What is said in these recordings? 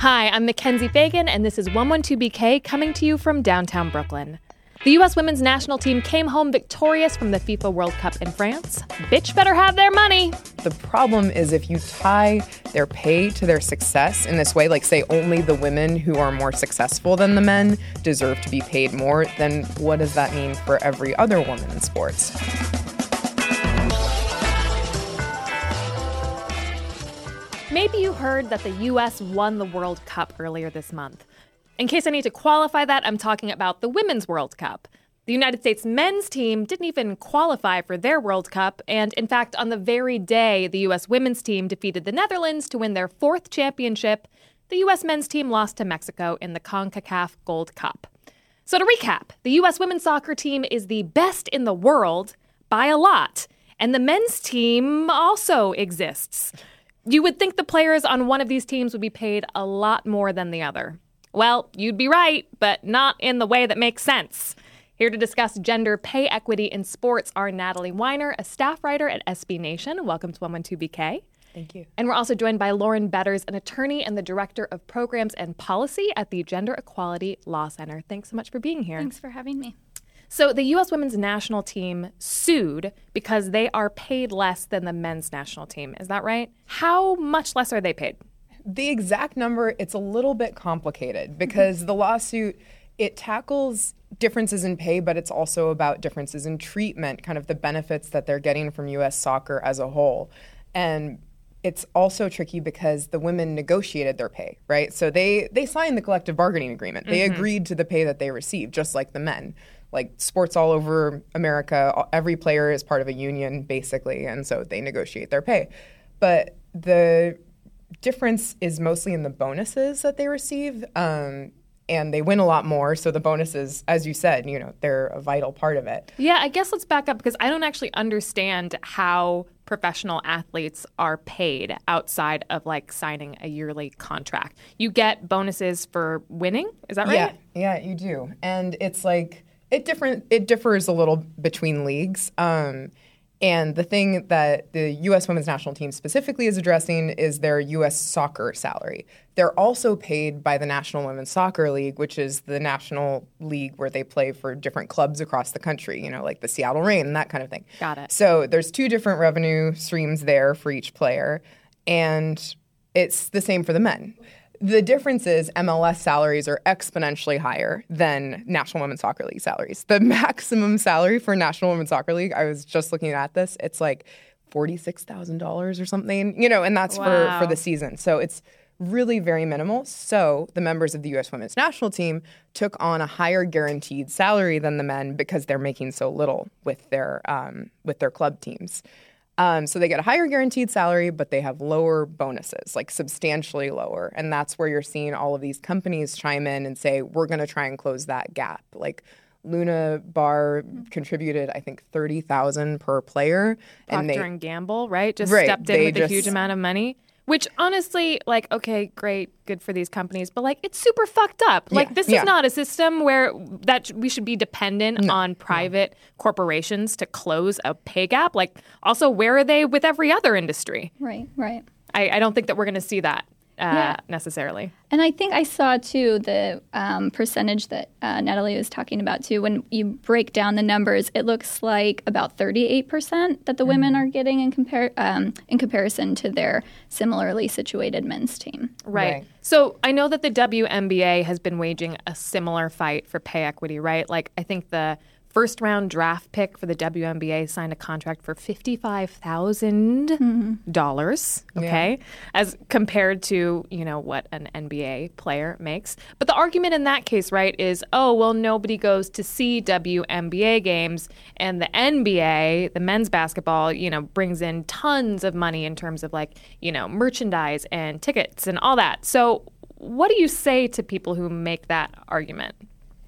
Hi, I'm Mackenzie Fagan, and this is 112BK coming to you from downtown Brooklyn. The U.S. women's national team came home victorious from the FIFA World Cup in France. Bitch better have their money. The problem is if you tie their pay to their success in this way, like say only the women who are more successful than the men deserve to be paid more, then what does that mean for every other woman in sports? Maybe you heard that the U.S. won the World Cup earlier this month. In case I need to qualify that, I'm talking about the Women's World Cup. The United States men's team didn't even qualify for their World Cup, and in fact, on the very day the U.S. women's team defeated the Netherlands to win their fourth championship, the U.S. men's team lost to Mexico in the CONCACAF Gold Cup. So, to recap, the U.S. women's soccer team is the best in the world by a lot, and the men's team also exists. You would think the players on one of these teams would be paid a lot more than the other. Well, you'd be right, but not in the way that makes sense. Here to discuss gender pay equity in sports are Natalie Weiner, a staff writer at SB Nation. Welcome to 112BK. Thank you. And we're also joined by Lauren Betters, an attorney and the director of programs and policy at the Gender Equality Law Center. Thanks so much for being here. Thanks for having me. So, the U.S. women's national team sued because they are paid less than the men's national team. Is that right? How much less are they paid? The exact number, it's a little bit complicated because the lawsuit it tackles differences in pay, but it's also about differences in treatment, kind of the benefits that they're getting from U.S. soccer as a whole. And it's also tricky because the women negotiated their pay, right? So they they signed the collective bargaining agreement. They mm-hmm. agreed to the pay that they received, just like the men. Like sports all over America, every player is part of a union basically, and so they negotiate their pay. But the difference is mostly in the bonuses that they receive. Um, and they win a lot more. So the bonuses, as you said, you know, they're a vital part of it. Yeah, I guess let's back up because I don't actually understand how professional athletes are paid outside of like signing a yearly contract. You get bonuses for winning, is that right? Yeah, yeah, you do. And it's like it different it differs a little between leagues. Um, and the thing that the U.S. women's national team specifically is addressing is their U.S. soccer salary. They're also paid by the National Women's Soccer League, which is the national league where they play for different clubs across the country, you know, like the Seattle Reign and that kind of thing. Got it. So there's two different revenue streams there for each player, and it's the same for the men. The difference is MLS salaries are exponentially higher than National Women's Soccer League salaries. The maximum salary for National Women's Soccer League, I was just looking at this, it's like $46,000 or something, you know, and that's Wow. for, for the season. So it's really very minimal. So the members of the U.S. women's national team took on a higher guaranteed salary than the men because they're making so little with their um, with their club teams. Um, so they get a higher guaranteed salary, but they have lower bonuses, like substantially lower. And that's where you're seeing all of these companies chime in and say, we're going to try and close that gap. Like Luna Bar contributed, I think, thirty thousand per player, and they and Gamble, right? Just Right, stepped in with a huge amount of money. Which honestly, like, okay, great, good for these companies, but like, it's super fucked up. Like, Yeah, this yeah. is not a system where that we should be dependent on private corporations to close a pay gap. Like, also, where are they with every other industry? Right, right. I, I don't think that we're going to see that uh, Yeah. necessarily. And I think I saw too the um, percentage that uh, Natalie was talking about too. When you break down the numbers, it looks like about 38% that the women are getting in, compar- um, in comparison to their similarly situated men's team. Right. Right. So I know that the WNBA has been waging a similar fight for pay equity, right? Like I think the first round draft pick for the WNBA signed a contract for $55,000, okay? As compared to, you know, what an NBA player makes. But the argument in that case, right, is oh, well nobody goes to see WNBA games and the NBA, the men's basketball, you know, brings in tons of money in terms of like, you know, merchandise and tickets and all that. So what do you say to people who make that argument?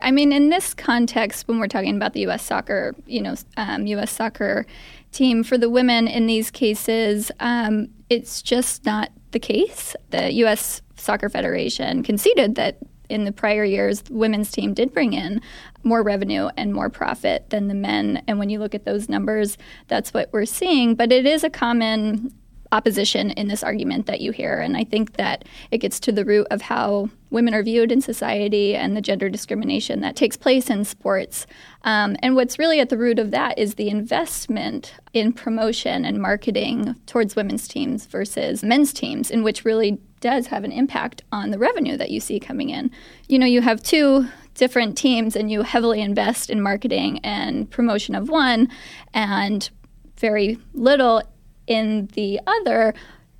I mean, in this context, when we're talking about the U.S. soccer, you know, um, U.S. soccer team for the women in these cases, um, it's just not the case. The U.S. Soccer Federation conceded that in the prior years, the women's team did bring in more revenue and more profit than the men. And when you look at those numbers, that's what we're seeing. But it is a common opposition in this argument that you hear. And I think that it gets to the root of how women are viewed in society and the gender discrimination that takes place in sports. Um, and what's really at the root of that is the investment in promotion and marketing towards women's teams versus men's teams, in which really does have an impact on the revenue that you see coming in. You know, you have two different teams and you heavily invest in marketing and promotion of one and very little in the other,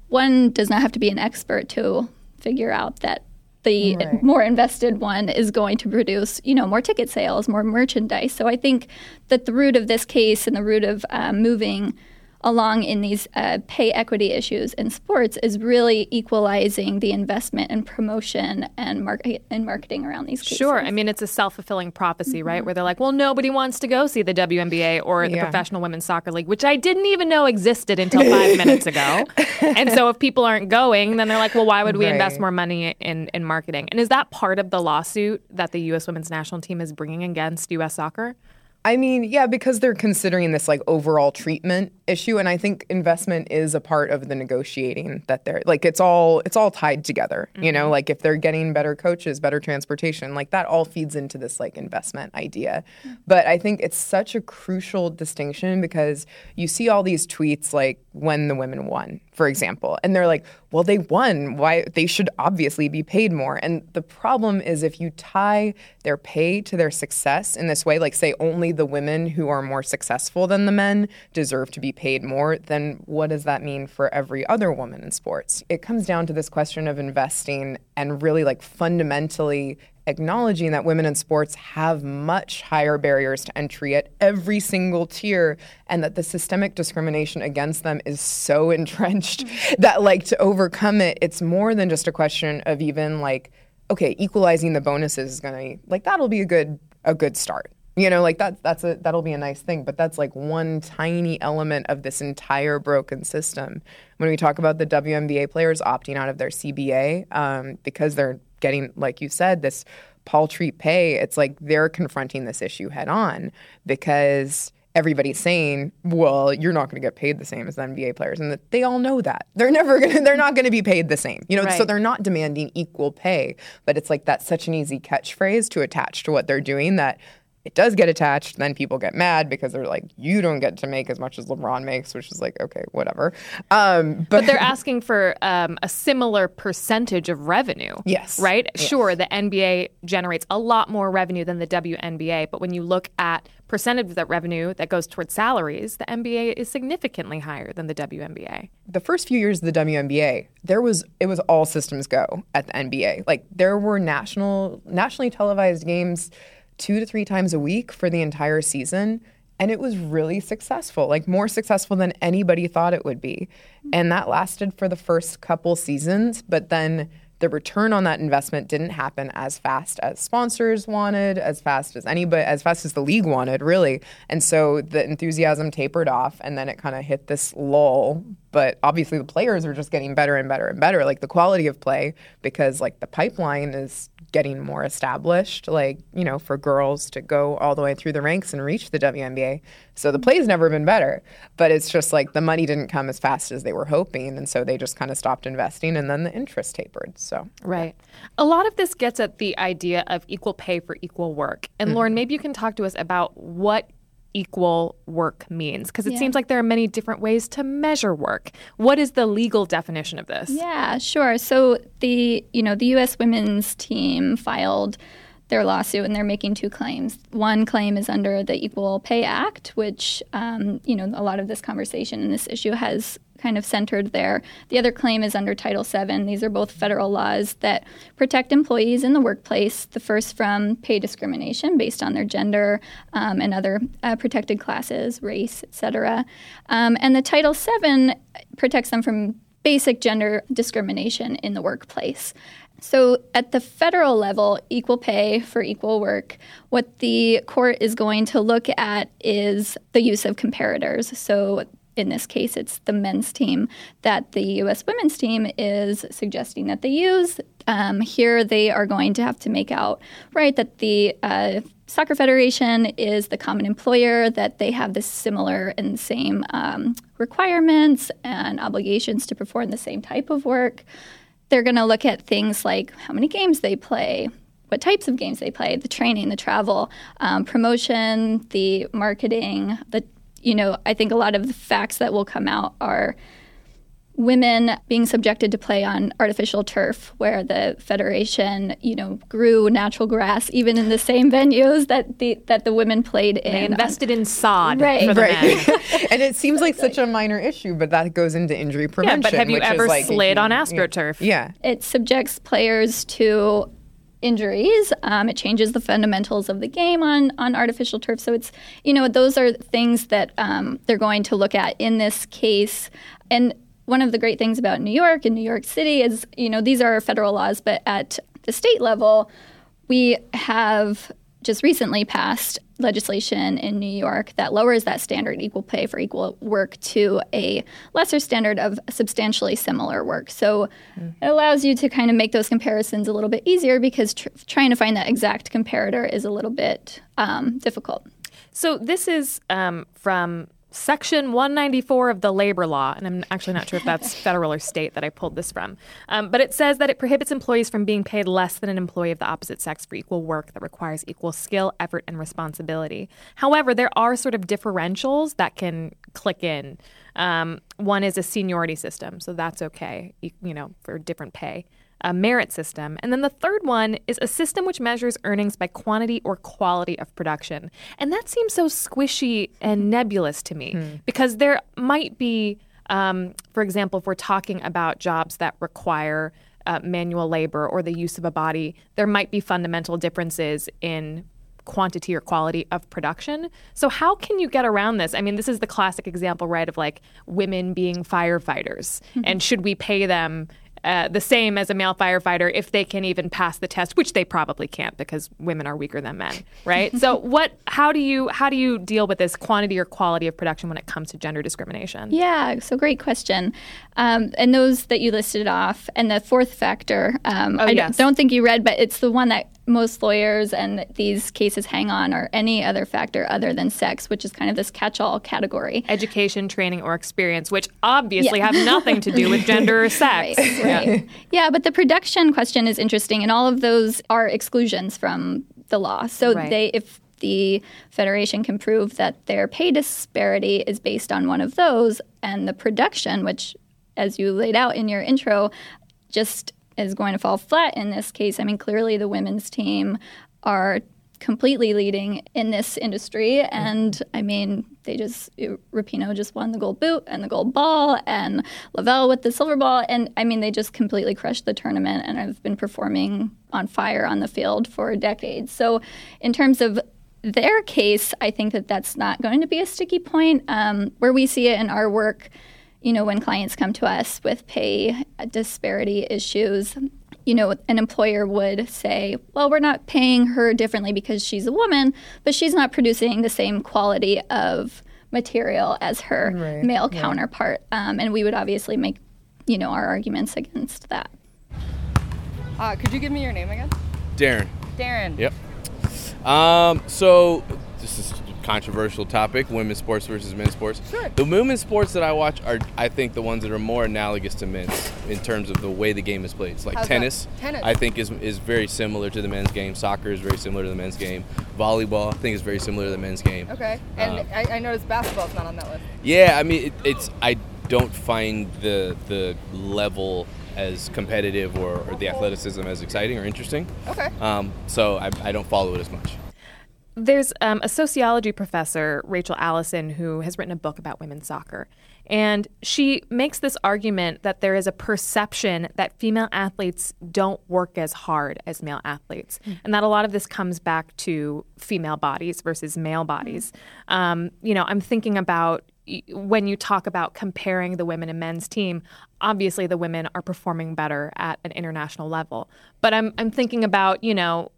one does not have to be an expert to figure out that the right. more invested one is going to produce, you know, more ticket sales, more merchandise. So I think that the root of this case and the root of um, moving along in these uh, pay equity issues in sports is really equalizing the investment and promotion and, mar- and marketing around these cases. Sure. I mean, it's a self fulfilling prophecy, mm-hmm. right? Where they're like, well, nobody wants to go see the WNBA or the yeah. Professional Women's Soccer League, which I didn't even know existed until five minutes ago. And so if people aren't going, then they're like, well, why would we right. invest more money in, in marketing? And is that part of the lawsuit that the U.S. women's national team is bringing against U.S. soccer? I mean, yeah, because they're considering this like overall treatment issue and I think investment is a part of the negotiating that they're like it's all it's all tied together, mm-hmm. you know, mm-hmm. like if they're getting better coaches, better transportation, like that all feeds into this like investment idea. Mm-hmm. But I think it's such a crucial distinction because you see all these tweets like when the women won, for example, and they're like, "Well, they won. Why they should obviously be paid more." And the problem is if you tie their pay to their success in this way, like say only the women who are more successful than the men deserve to be paid more, then what does that mean for every other woman in sports? It comes down to this question of investing and really like fundamentally acknowledging that women in sports have much higher barriers to entry at every single tier and that the systemic discrimination against them is so entrenched that like to overcome it it's more than just a question of even like okay equalizing the bonuses is going to like that'll be a good a good start you know, like that that's a that'll be a nice thing, but that's like one tiny element of this entire broken system. When we talk about the WNBA players opting out of their CBA um, because they're getting, like you said, this paltry pay, it's like they're confronting this issue head on because everybody's saying, "Well, you're not going to get paid the same as the NBA players," and they all know that they're never going to, they're not going to be paid the same. You know, right. so they're not demanding equal pay, but it's like that's such an easy catchphrase to attach to what they're doing that it does get attached, then people get mad because they're like, you don't get to make as much as LeBron makes, which is like, okay, whatever. Um, but, but, they're asking for um, a similar percentage of revenue. Yes. Right? Yes. Sure, the NBA generates a lot more revenue than the WNBA, but when you look at percentage of that revenue that goes towards salaries, the NBA is significantly higher than the WNBA. The first few years of the WNBA, there was it was all systems go at the NBA. Like there were national nationally televised games two to three times a week for the entire season. And it was really successful, like more successful than anybody thought it would be. And that lasted for the first couple seasons, but then the return on that investment didn't happen as fast as sponsors wanted, as fast as anybody, as fast as the league wanted, really. And so the enthusiasm tapered off, and then it kind of hit this lull. But obviously, the players are just getting better and better and better, like the quality of play, because like the pipeline is getting more established, like, you know, for girls to go all the way through the ranks and reach the WNBA. So the play's never been better, but it's just like the money didn't come as fast as they were hoping. And so they just kind of stopped investing and then the interest tapered. So, right. A lot of this gets at the idea of equal pay for equal work. And mm-hmm. Lauren, maybe you can talk to us about what equal work means because it yeah. seems like there are many different ways to measure work. What is the legal definition of this? Yeah, sure. So the, you know, the US women's team filed their lawsuit and they're making two claims. One claim is under the Equal Pay Act, which um, you know a lot of this conversation and this issue has kind of centered there. The other claim is under Title VII. These are both federal laws that protect employees in the workplace. The first from pay discrimination based on their gender um, and other uh, protected classes, race, etc. Um, and the Title VII protects them from basic gender discrimination in the workplace. So, at the federal level, equal pay for equal work, what the court is going to look at is the use of comparators. So, in this case, it's the men's team that the U.S. women's team is suggesting that they use. Um, here, they are going to have to make out, right, that the uh, Soccer Federation is the common employer, that they have the similar and same um, requirements and obligations to perform the same type of work. They're going to look at things like how many games they play, what types of games they play, the training, the travel, um, promotion, the marketing, the you know, I think a lot of the facts that will come out are women being subjected to play on artificial turf where the federation you know grew natural grass even in the same venues that the that the women played in they invested in sod right, for the right. men and it seems like such a minor issue but that goes into injury prevention yeah but have you which ever like- slid on astroturf yeah it subjects players to injuries. Um, it changes the fundamentals of the game on on artificial turf. So it's you know those are things that um, they're going to look at in this case. And one of the great things about New York and New York City is you know these are federal laws, but at the state level, we have just recently passed legislation in New York that lowers that standard equal pay for equal work to a lesser standard of substantially similar work. So it allows you to kind of make those comparisons a little bit easier because tr- trying to find that exact comparator is a little bit um, difficult. So this is um, from Section 194 of the labor law, and I'm actually not sure if that's federal or state that I pulled this from. Um, but it says that it prohibits employees from being paid less than an employee of the opposite sex for equal work that requires equal skill, effort, and responsibility. However, there are sort of differentials that can click in. Um, one is a seniority system, so that's okay, you, you know, for different pay a merit system. And then the third one is a system which measures earnings by quantity or quality of production. And that seems so squishy and nebulous to me because there might be, um, for example, if we're talking about jobs that require uh, manual labor or the use of a body, there might be fundamental differences in quantity or quality of production. So how can you get around this? I mean, this is the classic example, right, of like women being firefighters, and should we pay them? Uh, the same as a male firefighter if they can even pass the test, which they probably can't because women are weaker than men, right? so what? How do you how do you deal with this quantity or quality of production when it comes to gender discrimination? Yeah, so great question. Um, and those that you listed off, and the fourth factor, um, Oh, I yes. don't, don't think you read, but it's the one that most lawyers and these cases hang on, or any other factor other than sex, which is kind of this catch-all category. Education, training, or experience, which obviously Yeah. have nothing to do with gender or sex. Right, right. Yeah, but the production question is interesting, and all of those are exclusions from the law. So Right. they, if the federation can prove that their pay disparity is based on one of those, and the production, which, as you laid out in your intro, just is going to fall flat in this case. I mean, clearly the women's team are completely leading in this industry. And I mean, they just, Rapinoe just won the gold boot and the gold ball, and Lavelle with the silver ball. And I mean, they just completely crushed the tournament and have been performing on fire on the field for decades. So, in terms of their case, I think that that's not going to be a sticky point. Um, where we see it in our work, you know, when clients come to us with pay disparity issues, you know, an employer would say, well, we're not paying her differently because she's a woman, but she's not producing the same quality of material as her Right, male counterpart. Um, and we would obviously make, you know, our arguments against that. Uh, could you give me your name again? Darren. Darren. Yep. Um, so this is a controversial topic: women's sports versus men's sports. Sure. The women's sports that I watch are, I think, the ones that are more analogous to men's in terms of the way the game is played. It's like How's that? tennis. Tennis. I think is is very similar to the men's game. Soccer is very similar to the men's game. Volleyball, I think, is very similar to the men's game. Okay. And Um, I, I noticed basketball's not on that list. Yeah, I mean, it, it's I don't find the the level as competitive or, or the athleticism as exciting or interesting. Okay. Um, so I, I don't follow it as much. There's um, a sociology professor, Rachel Allison, who has written a book about women's soccer. And she makes this argument that there is a perception that female athletes don't work as hard as male athletes. And that a lot of this comes back to female bodies versus male bodies. Um, you know, I'm thinking about when you talk about comparing the women and men's team, obviously the women are performing better at an international level. But I'm, I'm thinking about, you know,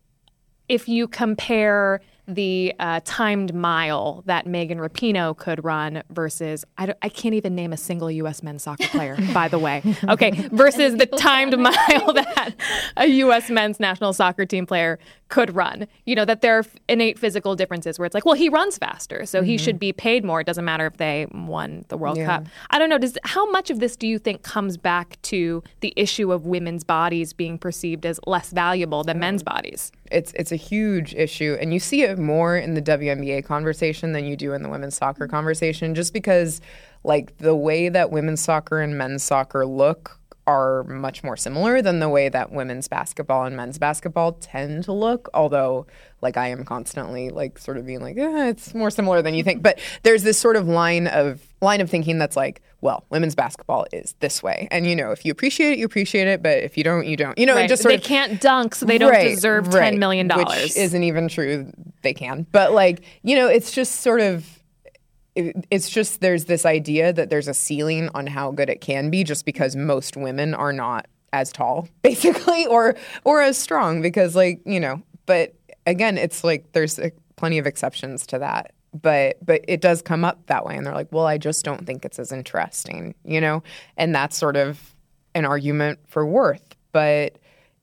if you compare the uh, timed mile that Megan Rapinoe could run versus I, don't- I can't even name a single U.S. men's soccer player, by the way. Okay, versus the timed mile that a U.S. men's national soccer team player could run. You know that there are innate physical differences where it's like, well, he runs faster, so he should be paid more. It doesn't matter if they won the World Yeah. Cup. I don't know. Does how much of this do you think comes back to the issue of women's bodies being perceived as less valuable than men's bodies? It's it's a huge issue. And you see it more in the WNBA conversation than you do in the women's soccer conversation just because like the way that women's soccer and men's soccer look are much more similar than the way that women's basketball and men's basketball tend to look although like I am constantly like sort of being like eh, it's more similar than you think but there's this sort of line of line of thinking that's like well women's basketball is this way and you know if you appreciate it you appreciate it but if you don't you don't you know Right. just sort they of can't dunk, so they don't Right, deserve right, ten million dollars. Which isn't even true. They can, but like you know, it's just sort of. It- It's just there's this idea that there's a ceiling on how good it can be, just because most women are not as tall, basically, or or as strong, because like you know. But again, it's like there's plenty of exceptions to that. But but it does come up that way, and they're like, well, I just don't think it's as interesting, you know, and that's sort of an argument for worth, but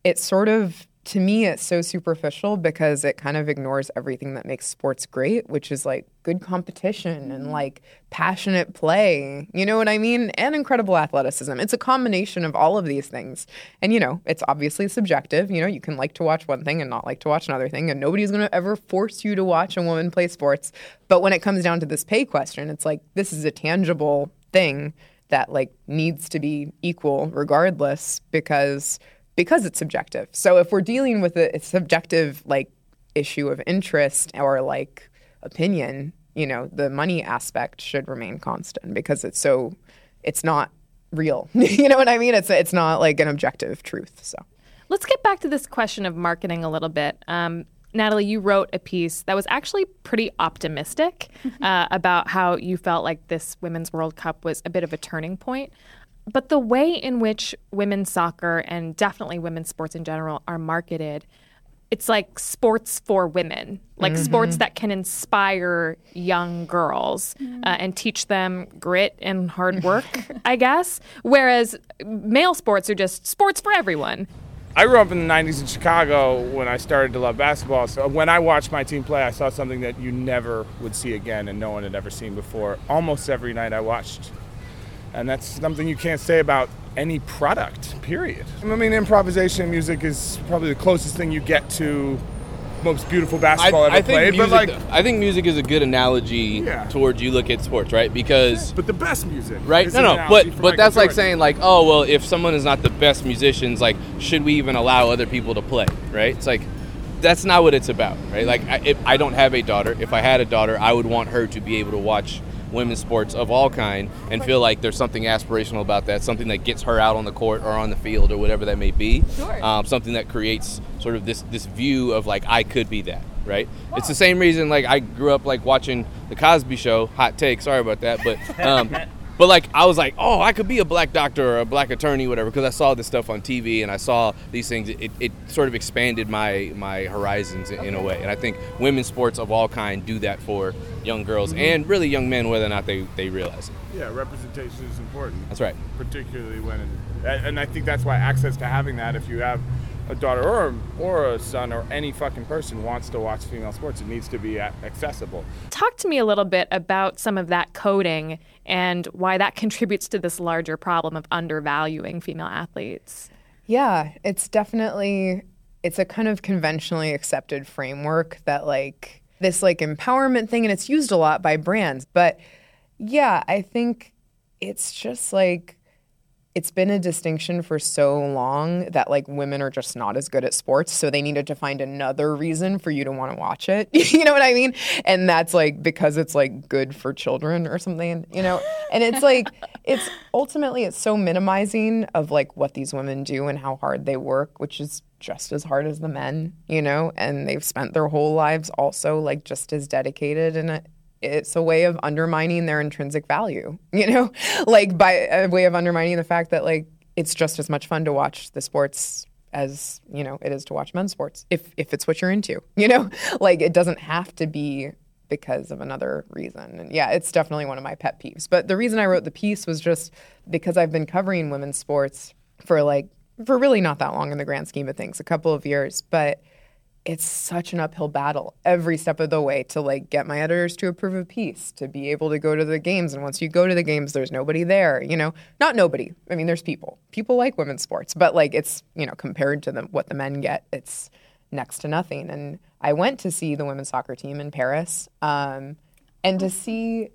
it's sort of to me it's so superficial because it kind of ignores everything that makes sports great which is like good competition and mm-hmm. like passionate play. You know what i mean? And incredible athleticism. It's a combination of all of these things. And you know it's obviously subjective. You know you can like to watch one thing and not like to watch another thing and nobody's going to ever force you to watch a woman play sports. But when it comes down to this pay question it's like this is a tangible thing that like needs to be equal regardless because because it's subjective. So if we're dealing with a, a subjective like issue of interest or like opinion, you know, the money aspect should remain constant because it's so it's not real. you know what I mean? It's it's not like an objective truth. So Let's get back to this question of marketing a little bit. Um, Natalie, you wrote a piece that was actually pretty optimistic uh, about how you felt like this Women's World Cup was a bit of a turning point. But the way in which women's soccer and definitely women's sports in general are marketed, it's like sports for women, like sports that can inspire young girls uh, and teach them grit and hard work, I guess. Whereas male sports are just sports for everyone. I grew up in the 90s in Chicago when I started to love basketball. So when I watched my team play, I saw something that you never would see again and no one had ever seen before. Almost every night I watched. And that's something you can't say about any product, period. I mean, improvisation music is probably the closest thing you get to most beautiful basketball ever played. music, but like, I think music is a good analogy Yeah. towards you look at sports, right? Because but the best music. right, is no, no, but but Michael that's like saying like, oh well, if someone is not the best musicians, like, should we even allow other people to play, right? It's like that's not what it's about, right? Like, I, if, I don't have a daughter. If I had a daughter, I would want her to be able to watch women's sports of all kind and feel like there's something aspirational about that, something that gets her out on the court or on the field or whatever that may be. Sure. Um, something that creates sort of this this view of like I could be that, right? It's the same reason like I grew up like watching the Cosby Show. Hot take, sorry about that, but um, but like I was like, oh, I could be a black doctor or a black attorney, whatever, because I saw this stuff on TV and I saw these things. It, it sort of expanded my my horizons in, in a way, and I think women's sports of all kind do that for young girls mm-hmm. and really young men, whether or not they they realize it. Yeah, representation is important. That's right. particularly when and I think that's why access to having that if you have a daughter or or a son or any fucking person wants to watch female sports it needs to be accessible Talk to me a little bit about some of that coding and why that contributes to this larger problem of undervaluing female athletes. Yeah, it's definitely it's a kind of conventionally accepted framework that like this like empowerment thing and it's used a lot by brands. But yeah, I think it's just like it's been a distinction for so long that like women are just not as good at sports so they needed to find another reason for you to want to watch it. You know what i mean? And that's like because it's like good for children or something you know? And it's like it's ultimately it's so minimizing of like what these women do and how hard they work which is just as hard as the men you know? And they've spent their whole lives also like just as dedicated and it it's a way of undermining their intrinsic value, you know, like by a way of undermining the fact that like it's just as much fun to watch the sports as you know it is to watch men's sports if if it's what you're into you know? Like it doesn't have to be because of another reason. And yeah it's definitely one of my pet peeves. But the reason i wrote the piece was just because i've been covering women's sports for like for really not that long in the grand scheme of things a couple of years. But it's such an uphill battle every step of the way to like get my editors to approve a piece to be able to go to the games. And once you go to the games there's nobody there you know? Not nobody. I mean there's people. People like women's sports but like it's you know compared to the, what the men get it's next to nothing. And i went to see the women's soccer team in paris um, and to see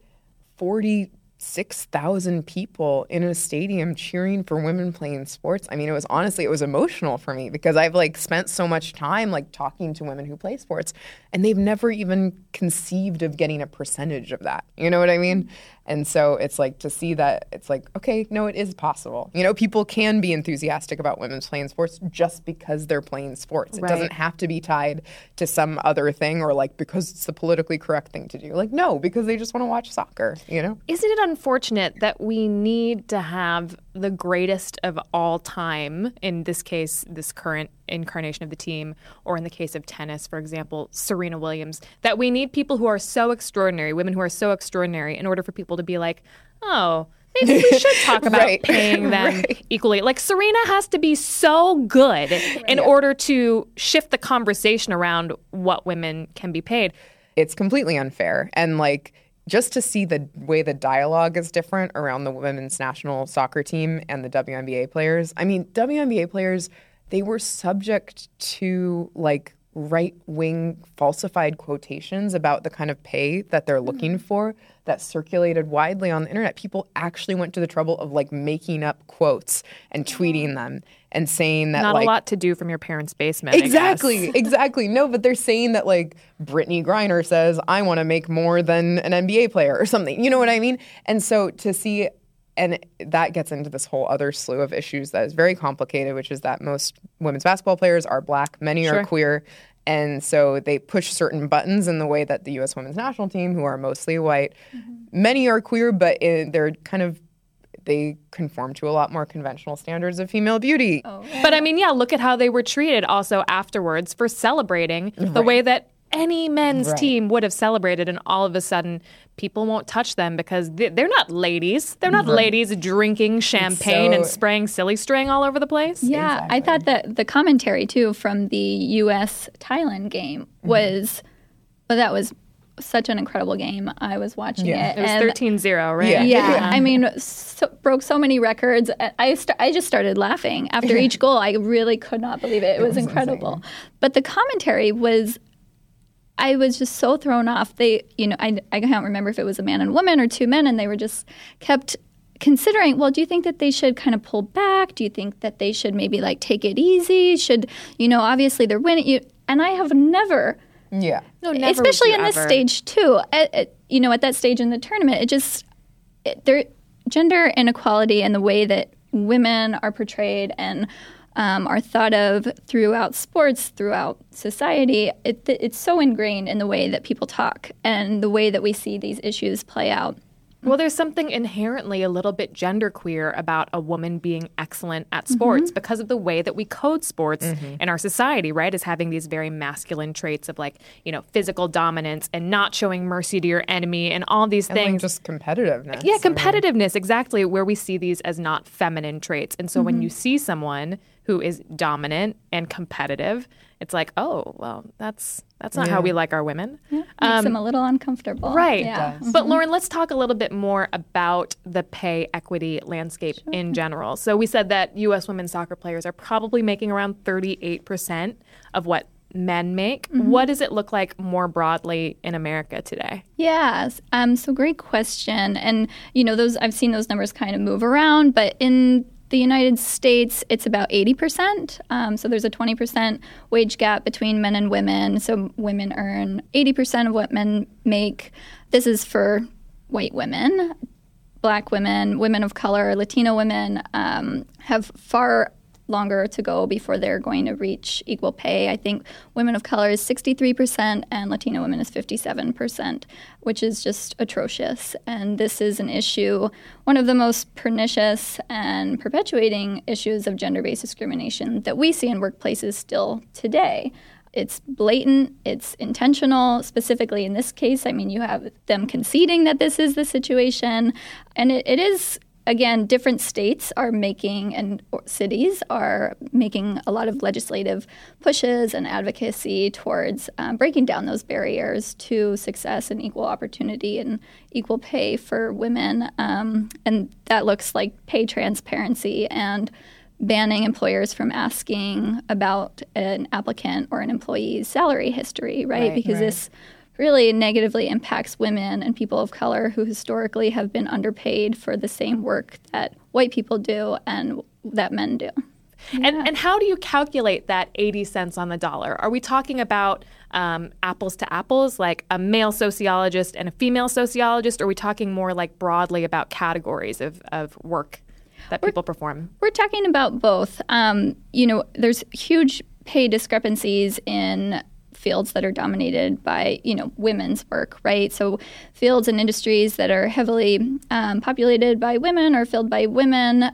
40 6,000 people in a stadium cheering for women playing sports. I mean, it was honestly, it was emotional for me because I've like spent so much time like talking to women who play sports and they've never even conceived of getting a percentage of that. You know what I mean? And so it's like to see that it's like, okay, no, it is possible. You know, people can be enthusiastic about women's playing sports just because they're playing sports. It doesn't have to be tied to some other thing or like because it's the politically correct thing to do. Like, no, because they just want to watch soccer, you know? Isn't it unfortunate that we need to have the greatest of all time, in this case, this current incarnation of the team, or in the case of tennis, for example, Serena Williams, that we need people who are so extraordinary, women who are so extraordinary, in order for people to be like, oh, maybe we should talk about Right. paying them Right. equally. Like Serena has to be so good in order to shift the conversation around what women can be paid. it's completely unfair. And like just to see the way the dialogue is different around the women's national soccer team and the WNBA players. I mean, WNBA players, they were subject to like right wing falsified quotations about the kind of pay that they're looking mm-hmm. for that circulated widely on the internet. People actually went to the trouble of like making up quotes and tweeting them and saying that Not like a lot to do from your parents' basement. I guess. Exactly, exactly. No, but they're saying that like Brittney Griner says, I want to make more than an NBA player or something. You know what I mean? And so to see, and that gets into this whole other slew of issues that is very complicated, which is that most women's basketball players are black, many are queer. And so they push certain buttons in the way that the U.S. women's national team, who are mostly white, mm-hmm. many are queer, but in, they're kind of they conform to a lot more conventional standards of female beauty. But I mean, yeah, look at how they were treated also afterwards for celebrating the way that any men's Right. team would have celebrated, and all of a sudden, people won't touch them because they- they're not ladies. They're not ladies drinking champagne and spraying silly string all over the place. Yeah, I thought that the commentary too from the U.S. Thailand game Mm-hmm. was, well, that was such an incredible game. I was watching Yeah. it. It was and- 13 0, right? Yeah. Yeah, I mean, so, broke so many records. I- I st- I just started laughing after each goal. I really could not believe it. It, was, incredible. But the commentary was. I was just so thrown off. They, you know, I, I can't remember if it was a man and woman or two men, and they were just kept considering. Well, do you think that they should kind of pull back? Do you think that they should maybe like take it easy? Should you know? Obviously, they're winning. You and I have never Yeah. No, never especially in this ever. stage too. At, at- you know, at that stage in the tournament, it just it, there gender inequality and the way that women are portrayed and um, are thought of throughout sports, throughout society. It, it's so ingrained in the way that people talk and the way that we see these issues play out. Well, there's something inherently a little bit genderqueer about a woman being excellent at mm-hmm. sports because of the way that we code sports mm-hmm. in our society, right? As having these very masculine traits of like, you know, physical dominance and not showing mercy to your enemy and all these And like things. just competitiveness. yeah, I mean, competitiveness, exactly, where we see these as not feminine traits. And so when you see someone who is dominant and competitive, it's like, oh, well, that's that's not how we like our women. Makes them a little uncomfortable. Um, Right. Yeah. But Lauren, let's talk a little bit more about the pay equity landscape in general. So we said that U.S. women's soccer players are probably making around 38% of what men make. What does it look like more broadly in America today? Yes. Um, so great question. And you know, those I've seen those numbers kind of move around, but in the United States, it's about 80%. Um, so there's a 20% wage gap between men and women. So women earn 80% of what men make. This is for white women. Black women, women of color, Latino women um, have far longer to go before they're going to reach equal pay. I think women of color is 63% and Latino women is 57%, which is just atrocious. And this is an issue, one of the most pernicious and perpetuating issues of gender based discrimination that we see in workplaces still today it's blatant, it's intentional. Specifically in this case, I mean, you have them conceding that this is the situation, and it, it is. Again, different states are making and cities are making a lot of legislative pushes and advocacy towards um, breaking down those barriers to success and equal opportunity and equal pay for women. Um, and that looks like pay transparency and banning employers from asking about an applicant or an employee's salary history, right? Right, because right. this really negatively impacts women and people of color who historically have been underpaid for the same work that white people do and that men do. And, and how do you calculate that 80 cents on the dollar? Are we talking about um, apples to apples, like a male sociologist and a female sociologist? Or are we talking more like broadly about categories of, of work that people perform? We're talking about both. Um, you know, there's huge pay discrepancies in fields that are dominated by you know women's work right so fields and industries that are heavily um, populated by women or filled by women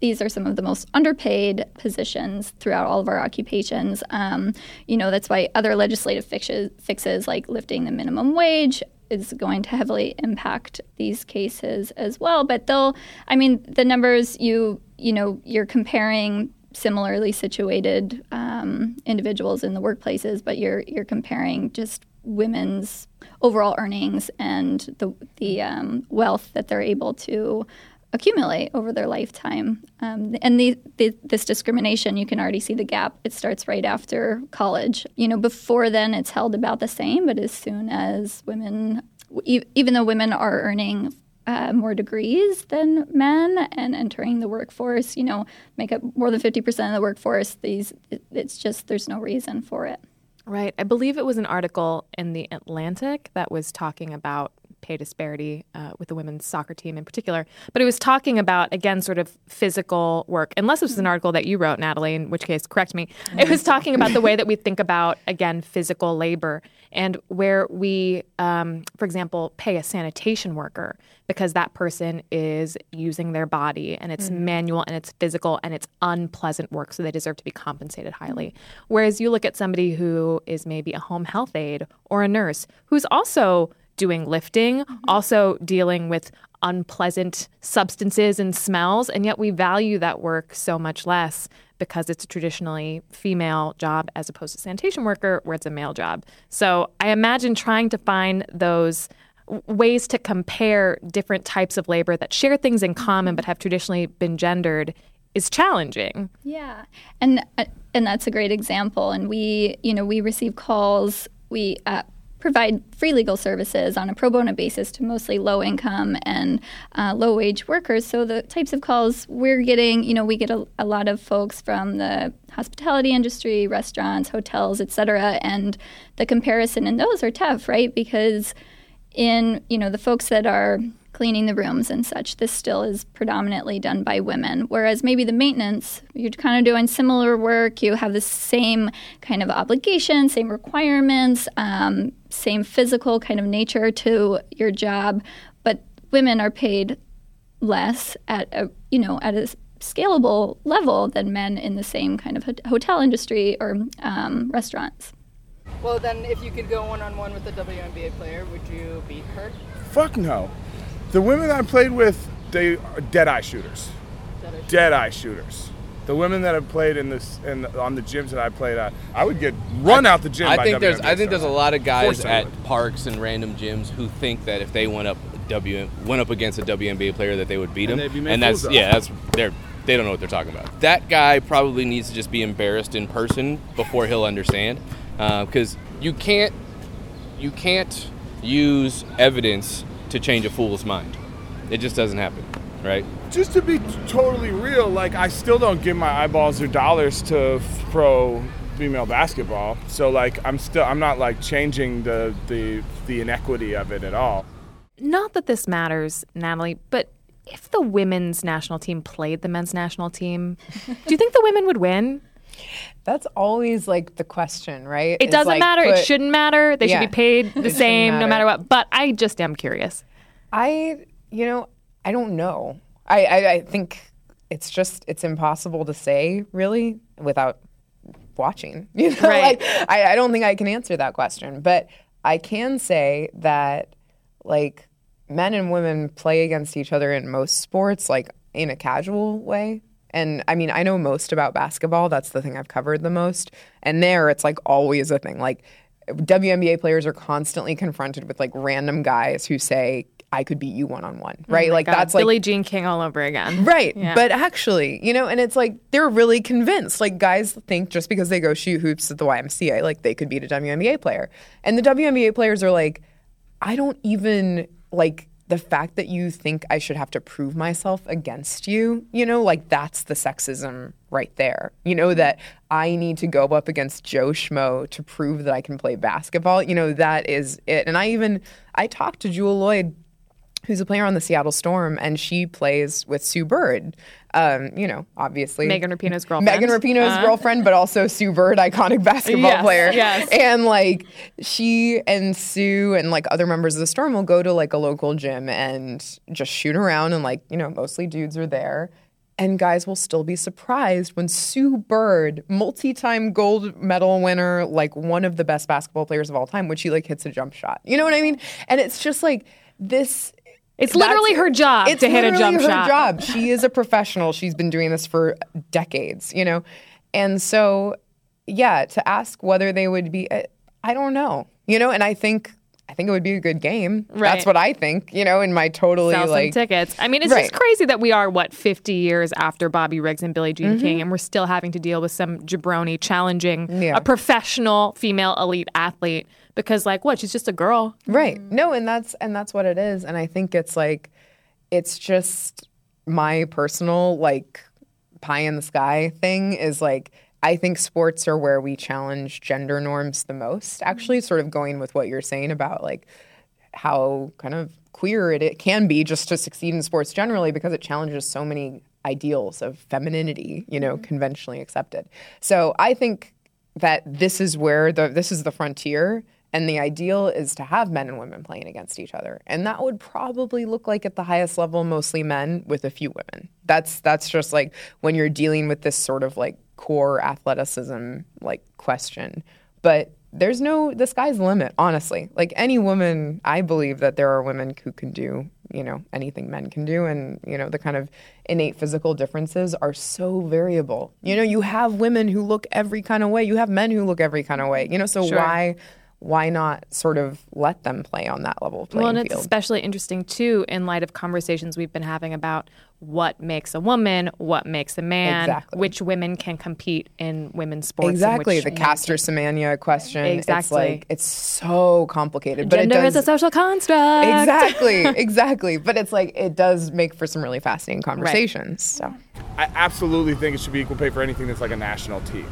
these are some of the most underpaid positions throughout all of our occupations. Um, you know, that's why other legislative fixes, fixes like lifting the minimum wage is going to heavily impact these cases as well. But they'll, I mean, the numbers you, you know, you're comparing similarly situated um, individuals in the workplaces, but you're you're comparing just women's overall earnings and the the um, wealth that they're able to accumulate over their lifetime. Um, and the, the, this discrimination, you can already see the gap. It starts right after college. You know, before then, it's held about the same, but as soon as women, even though women are earning uh, more degrees than men and entering the workforce, you know, make up more than 50% of the workforce, these, it, it's just, there's no reason for it. Right. I believe it was an article in The Atlantic that was talking about pay disparity uh, with the women's soccer team in particular. But it was talking about, again, sort of physical work. Unless this was an article that you wrote, Natalie, in which case, correct me. It was talking about the way that we think about, again, physical labor and where we, um, for example, pay a sanitation worker because that person is using their body and it's manual and it's physical and it's unpleasant work, so they deserve to be compensated highly. Whereas you look at somebody who is maybe a home health aide or a nurse who's also doing lifting, also dealing with unpleasant substances and smells, and yet we value that work so much less because it's a traditionally female job as opposed to sanitation worker where it's a male job. So I imagine trying to find those ways to compare different types of labor that share things in common but have traditionally been gendered is challenging. Yeah, and uh, and that's a great example. And we, you know, we receive calls. We uh, provide free legal services on a pro bono basis to mostly low income and uh, low wage workers. So the types of calls we're getting, you know, we get a, a lot of folks from the hospitality industry, restaurants, hotels, et cetera, and the comparison in those are tough, right? Because in you know the folks that are cleaning the rooms and such this still is predominantly done by women whereas maybe the maintenance you're kind of doing similar work you have the same kind of obligation same requirements um, same physical kind of nature to your job but women are paid less at a you know at a scalable level than men in the same kind of hotel industry or um, restaurants Well, then, if you could go one on one with a WNBA player, would you beat her? Fuck no. The women I played with, they are dead eye shooters. That is- Dead eye shooters. The women that have played in this in the, on the gyms that I played at, I would get run out the gym. I think there's WNBA I think there's a lot of guys I at parks and random gyms who think that if they went up W went up against a WNBA player that they would beat And they'd be and that's of. yeah, that's they're they don't know what they're talking about. That guy probably needs to just be embarrassed in person before he'll understand, uh, because you can't you can't use evidence to change a fool's mind. It just doesn't happen, right? Just to be t- totally real, like I still don't give my eyeballs or dollars to f- pro female basketball. So like I'm still I'm not like changing the the the inequity of it at all. Not that this matters, Natalie, but if the women's national team played the men's national team, do you think the women would win? That's always like the question, right? It doesn't like, matter. put- it shouldn't matter. They Yeah. should be paid the shouldn't same no matter. matter what. But I just am curious. I, you know, I don't know. I, I, I think it's just it's impossible to say really without watching. You know, Right. like I, I don't think I can answer that question, but I can say that like men and women play against each other in most sports, like in a casual way. And I mean, I know most about basketball. That's the thing I've covered the most. And there, it's like always a thing. Like WNBA players are constantly confronted with like random guys who say, "I could beat you one on oh one," right? like God, that's like Billie Jean King all over again. Right. Yeah. But actually, you know, and it's like they're really convinced. Like guys think just because they go shoot hoops at the YMCA, like they could beat a WNBA player. And the WNBA players are like, I don't even like the fact that you think I should have to prove myself against you, you know, like that's the sexism right there. You know, that I need to go up against Joe Schmo to prove that I can play basketball. You know, that is it. And I even I talked to Jewell Loyd who's a player on the Seattle Storm, and she plays with Sue Bird. Um, you know, obviously Megan Rapinoe's girlfriend. Megan Rapinoe's Uh-huh. girlfriend, but also Sue Bird, iconic basketball Yes, player. yes. And like she and Sue and like other members of the Storm will go to like a local gym and just shoot around, and like you know, mostly dudes are there. And guys will still be surprised when Sue Bird, multi-time gold medal winner, like one of the best basketball players of all time, when she like hits a jump shot. You know what I mean? And it's just like this It's literally her job it's to hit a jump her shot. job. She is a professional. She's been doing this for decades, you know? And so, yeah, to ask whether they would be, I- I don't know, you know? And I think, I think it would be a good game. Right. That's what I think, you know, in my totally Sell like. tickets. I mean, it's just crazy that we are what 50 years after Bobby Riggs and Billie Mm-hmm. Jean King, and we're still having to deal with some jabroni challenging Yeah. a professional female elite athlete because, like, what? She's just a girl. Right. No, and that's and that's what it is. And I think it's like it's just my personal like pie in the sky thing is like I think sports are where we challenge gender norms the most. Actually, sort of going with what you're saying about like how kind of queer it, it can be just to succeed in sports generally because it challenges so many ideals of femininity, you know, mm-hmm. conventionally accepted. So I think that this is where the this is the frontier and the ideal is to have men and women playing against each other. And that would probably look like at the highest level mostly men with a few women. That's that's just like when you're dealing with this sort of like core athleticism like question. But there's no the sky's the limit, honestly. Like any woman, I believe that there are women who can do, you know, anything men can do and, you know, the kind of innate physical differences are so variable. You know, you have women who look every kind of way. You have men who look every kind of way. You know, so Sure. why why not sort of let them play on that level playing Well, and it's field? especially interesting too in light of conversations we've been having about what makes a woman, what makes a man, Exactly. which women can compete in women's sports. Exactly, the Caster Semenya question. It's Exactly. like it's so complicated, but Gender it is does a social construct. exactly, exactly. But it's like it does make for some really fascinating conversations. So I absolutely think it should be equal pay for anything that's like a national team.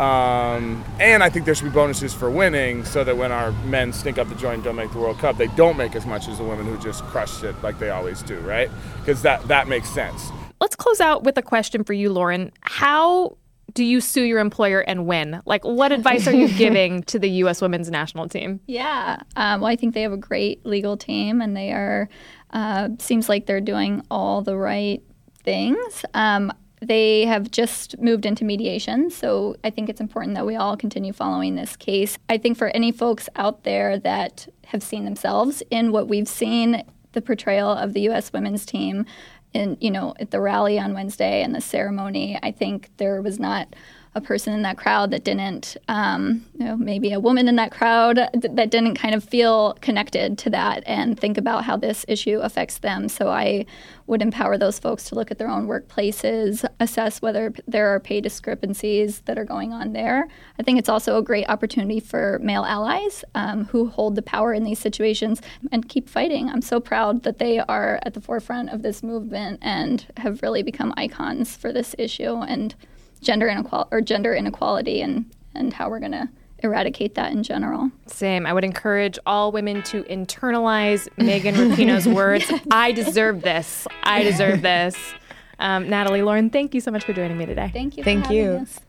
Um, and I think there should be bonuses for winning so that when our men stink up the joint and don't make the World Cup, they don't make as much as the women who just crushed it like they always do, right? Because that, that makes sense. Let's close out with a question for you, Lauren. How do you sue your employer and win? Like, what advice are you giving to the U.S. women's national team? Yeah. Um, well, I think they have a great legal team, and they are. Uh, seems like they're doing all the right things. Um, they have just moved into mediation, so I think it's important that we all continue following this case. I think for any folks out there that have seen themselves in what we've seen, the portrayal of the U.S. women's team, in you know at the rally on Wednesday and the ceremony, I think there was not a person in that crowd that didn't, um, you know, maybe a woman in that crowd th- that didn't kind of feel connected to that and think about how this issue affects them. So I would empower those folks to look at their own workplaces, assess whether there are pay discrepancies that are going on there. I think it's also a great opportunity for male allies um, who hold the power in these situations and keep fighting. I'm so proud that they are at the forefront of this movement and have really become icons for this issue and gender inequality or gender inequality and and how we're going to eradicate that in general. Same. I would encourage all women to internalize Megan Rapinoe's words. I deserve this. I deserve this. Um, Natalie, Lauren, thank you so much for joining me today. Thank you. Thank for you. us.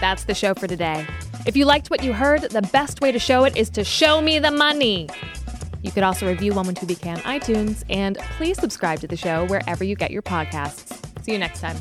That's the show for today. If you liked what you heard, the best way to show it is to show me the money. You could also review 112BK on iTunes, and please subscribe to the show wherever you get your podcasts. See you next time.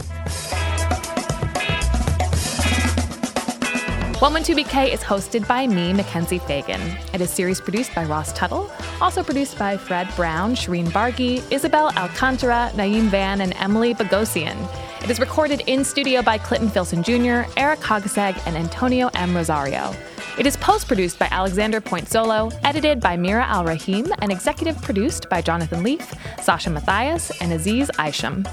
112BK is hosted by me, Mackenzie Fagan. It is series produced by Ross Tuttle, also produced by Fred Brown, Shireen Bargi, Isabel Alcantara, Naeem Van, and Emily Bogosian. It is recorded in studio by Clinton Filson Jr., Eric Hogseg, and Antonio M. Rosario. It is post produced by Alexander Pointzolo, edited by Mira Al Rahim, and executive produced by Jonathan Leaf, Sasha Matthias, and Aziz Isham.